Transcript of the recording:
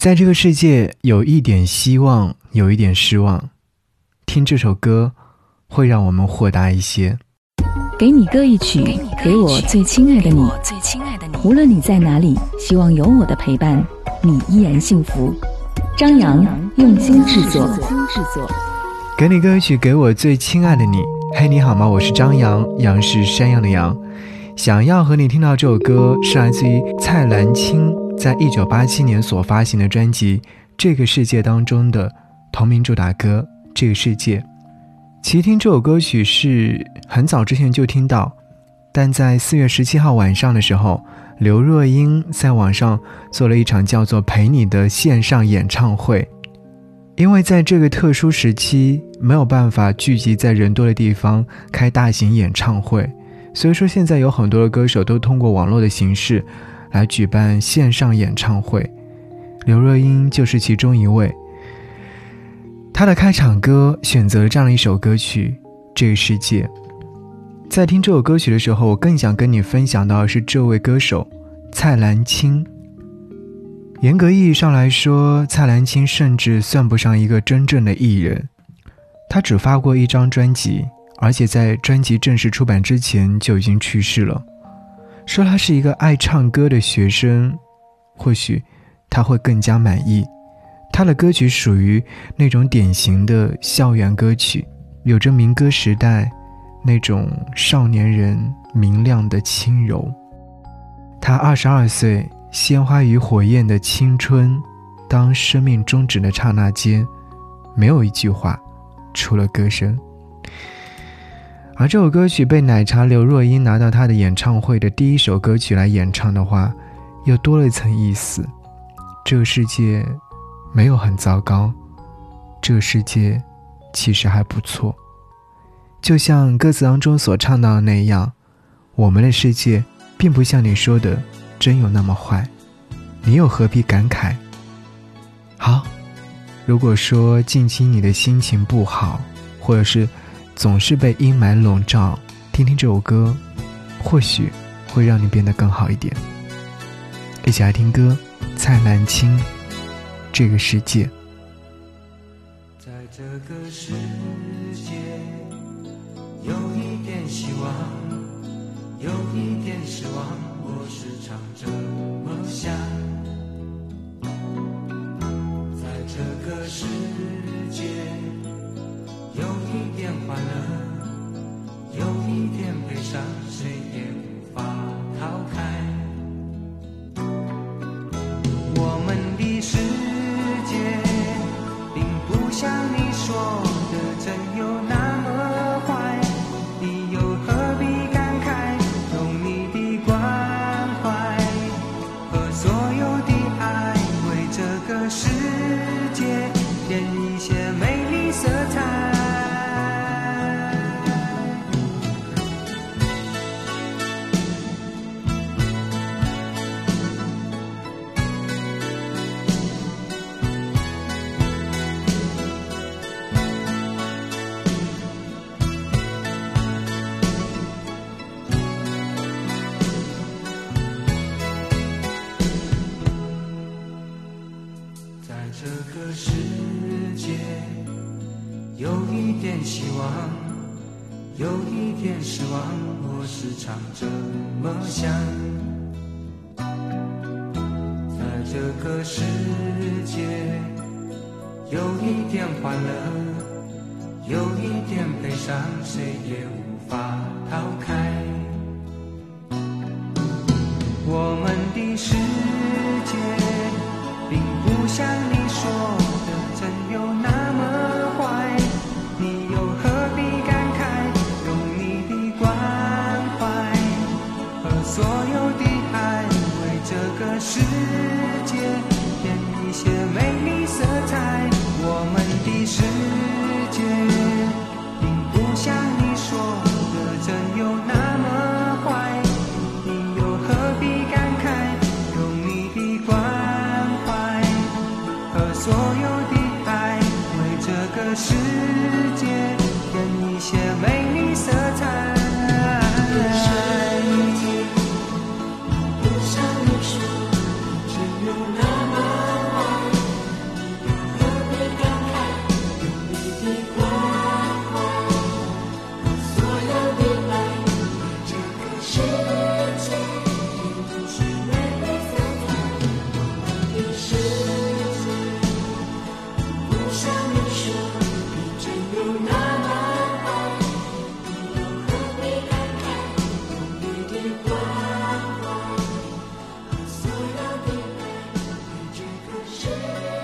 在这个世界有一点希望，有一点失望。听这首歌，会让我们豁达一些。给你歌一曲，给我最亲爱的你。无论你在哪里，希望有我的陪伴，你依然幸福。张扬用心制作。给你歌曲，给我最亲爱的你。嘿，你好吗？我是张扬，杨是山羊的羊。想要和你听到这首歌，是来自于蔡澜清。在一九八七年所发行的专辑《这个世界》当中的同名主打歌《这个世界》，其实听这首歌曲是很早之前就听到，但在四月十七号晚上的时候，刘若英在网上做了一场叫做《陪你》的线上演唱会。因为在这个特殊时期没有办法聚集在人多的地方开大型演唱会，所以说现在有很多的歌手都通过网络的形式。来举办线上演唱会，刘若英就是其中一位。她的开场歌选择这样一首歌曲《这个世界》。在听这首歌曲的时候，我更想跟你分享到的是这位歌手蔡澜清。严格意义上来说，蔡澜清甚至算不上一个真正的艺人，他只发过一张专辑，而且在专辑正式出版之前就已经去世了。说他是一个爱唱歌的学生，或许他会更加满意。他的歌曲属于那种典型的校园歌曲，有着民歌时代那种少年人明亮的轻柔。他二十二岁，鲜花与火焰的青春，当生命终止的刹那间，没有一句话，除了歌声。而这首歌曲被奶茶刘若英拿到她的演唱会的第一首歌曲来演唱的话，又多了一层意思。这个世界没有很糟糕，这个世界其实还不错。就像歌词当中所唱到的那样，我们的世界并不像你说的真有那么坏，你又何必感慨？好，如果说近期你的心情不好，或者是……总是被阴霾笼罩，听听这首歌，或许会让你变得更好一点。一起来听歌，蔡澜清，《这个世界》。在这个世界，有一点希望，有一点失望，我时常这么想。在这个世界。有快乐，有一点悲伤，谁也无法望，有一点失望，我时常这么想。在这个世界有一点欢乐，有一点悲伤，谁也无法逃开。所有的爱，为这个世界添一些美丽色彩。我们的世界并不像你说的真有那么坏。你又何必感慨？用你的关怀和所有的爱，为这个世界添一些美丽色彩。君